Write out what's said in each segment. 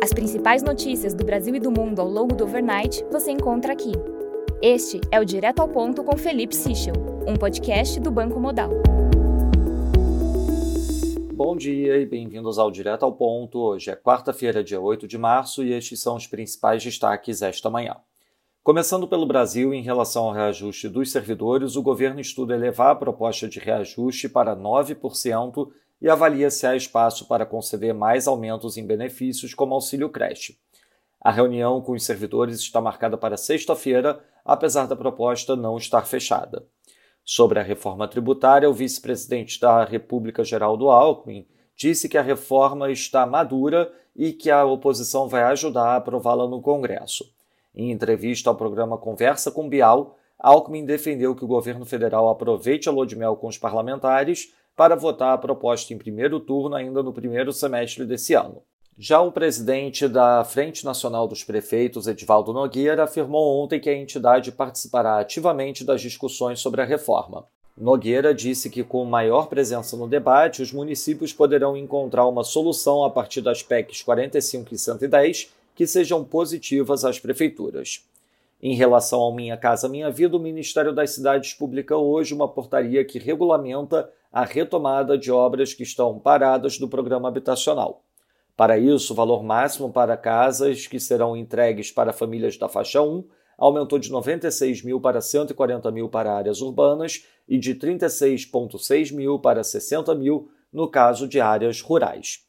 As principais notícias do Brasil e do mundo ao longo do overnight você encontra aqui. Este é o Direto ao Ponto com Felipe Sichel, um podcast do Banco Modal. Bom dia e bem-vindos ao Direto ao Ponto. Hoje é quarta-feira, dia 8 de março, e estes são os principais destaques esta manhã. Começando pelo Brasil, em relação ao reajuste dos servidores, o governo estuda elevar a proposta de reajuste para 9% e avalia se há espaço para conceder mais aumentos em benefícios, como auxílio creche. A reunião com os servidores está marcada para sexta-feira, apesar da proposta não estar fechada. Sobre a reforma tributária, o vice-presidente da República Geraldo Alckmin disse que a reforma está madura e que a oposição vai ajudar a aprová-la no Congresso. Em entrevista ao programa Conversa com Bial, Alckmin defendeu que o governo federal aproveite a lua de mel com os parlamentares para votar a proposta em primeiro turno ainda no primeiro semestre desse ano. Já o presidente da Frente Nacional dos Prefeitos, Edvaldo Nogueira, afirmou ontem que a entidade participará ativamente das discussões sobre a reforma. Nogueira disse que, com maior presença no debate, os municípios poderão encontrar uma solução a partir das PECs 45 e 110 que sejam positivas às prefeituras. Em relação ao Minha Casa Minha Vida, o Ministério das Cidades publica hoje uma portaria que regulamenta a retomada de obras que estão paradas do programa habitacional. Para isso, o valor máximo para casas que serão entregues para famílias da faixa 1 aumentou de 96 mil para 140 mil para áreas urbanas e de 36,6 mil para 60 mil no caso de áreas rurais.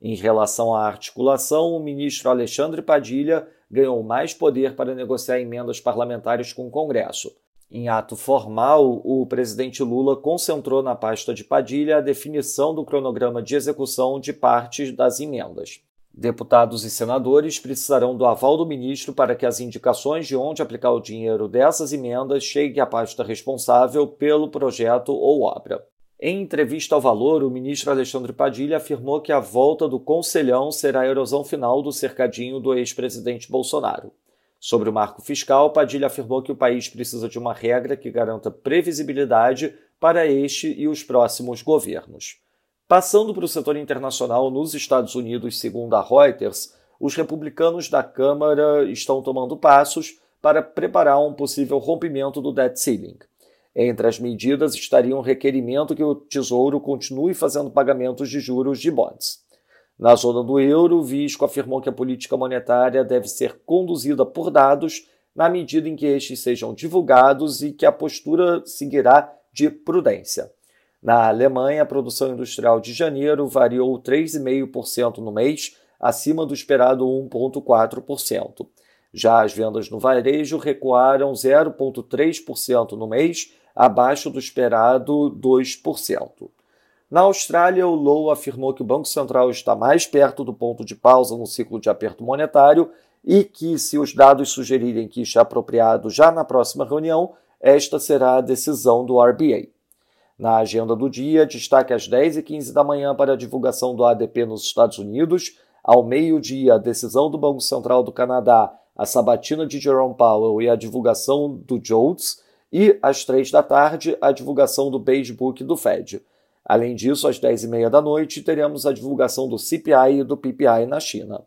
Em relação à articulação, o ministro Alexandre Padilha ganhou mais poder para negociar emendas parlamentares com o Congresso. Em ato formal, o presidente Lula concentrou na pasta de Padilha a definição do cronograma de execução de partes das emendas. Deputados e senadores precisarão do aval do ministro para que as indicações de onde aplicar o dinheiro dessas emendas cheguem à pasta responsável pelo projeto ou obra. Em entrevista ao Valor, o ministro Alexandre Padilha afirmou que a volta do Conselhão será a erosão final do cercadinho do ex-presidente Bolsonaro. Sobre o marco fiscal, Padilha afirmou que o país precisa de uma regra que garanta previsibilidade para este e os próximos governos. Passando para o setor internacional, nos Estados Unidos, segundo a Reuters, os republicanos da Câmara estão tomando passos para preparar um possível rompimento do debt ceiling. Entre as medidas estaria um requerimento que o Tesouro continue fazendo pagamentos de juros de bonds. Na zona do euro, o Visco afirmou que a política monetária deve ser conduzida por dados na medida em que estes sejam divulgados e que a postura seguirá de prudência. Na Alemanha, a produção industrial de janeiro variou 3,5% no mês, acima do esperado 1,4%. Já as vendas no varejo recuaram 0,3% no mês, abaixo do esperado 2%. Na Austrália, o Lowe afirmou que o Banco Central está mais perto do ponto de pausa no ciclo de aperto monetário e que, se os dados sugerirem que é apropriado já na próxima reunião, esta será a decisão do RBA. Na agenda do dia, destaque às 10h15 da manhã para a divulgação do ADP nos Estados Unidos, ao meio-dia, a decisão do Banco Central do Canadá, a sabatina de Jerome Powell e a divulgação do JOLTS, e às 3 da tarde, a divulgação do Beige Book do Fed. Além disso, às 10h30 da noite, teremos a divulgação do CPI e do PPI na China.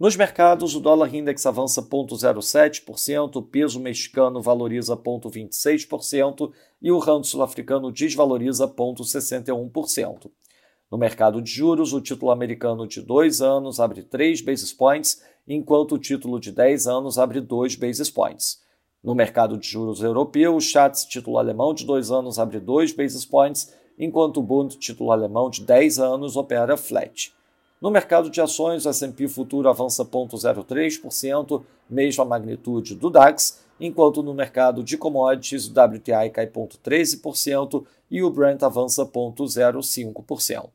Nos mercados, o dólar index avança 0,07%, o peso mexicano valoriza 0,26% e o rand sul-africano desvaloriza 0,61%. No mercado de juros, o título americano de 2 anos abre 3 basis points, enquanto o título de 10 anos abre 2 basis points. No mercado de juros europeu, o Schatz título alemão de 2 anos abre 2 basis points enquanto o Bund título alemão de 10 anos opera flat. No mercado de ações, o S&P futuro avança 0,03%, mesma magnitude do DAX, enquanto no mercado de commodities o WTI cai 0,13% e o Brent avança 0,05%.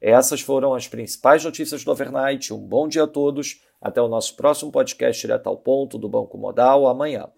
Essas foram as principais notícias do overnight. Um bom dia a todos. Até o nosso próximo podcast direto ao ponto do Banco Modal amanhã.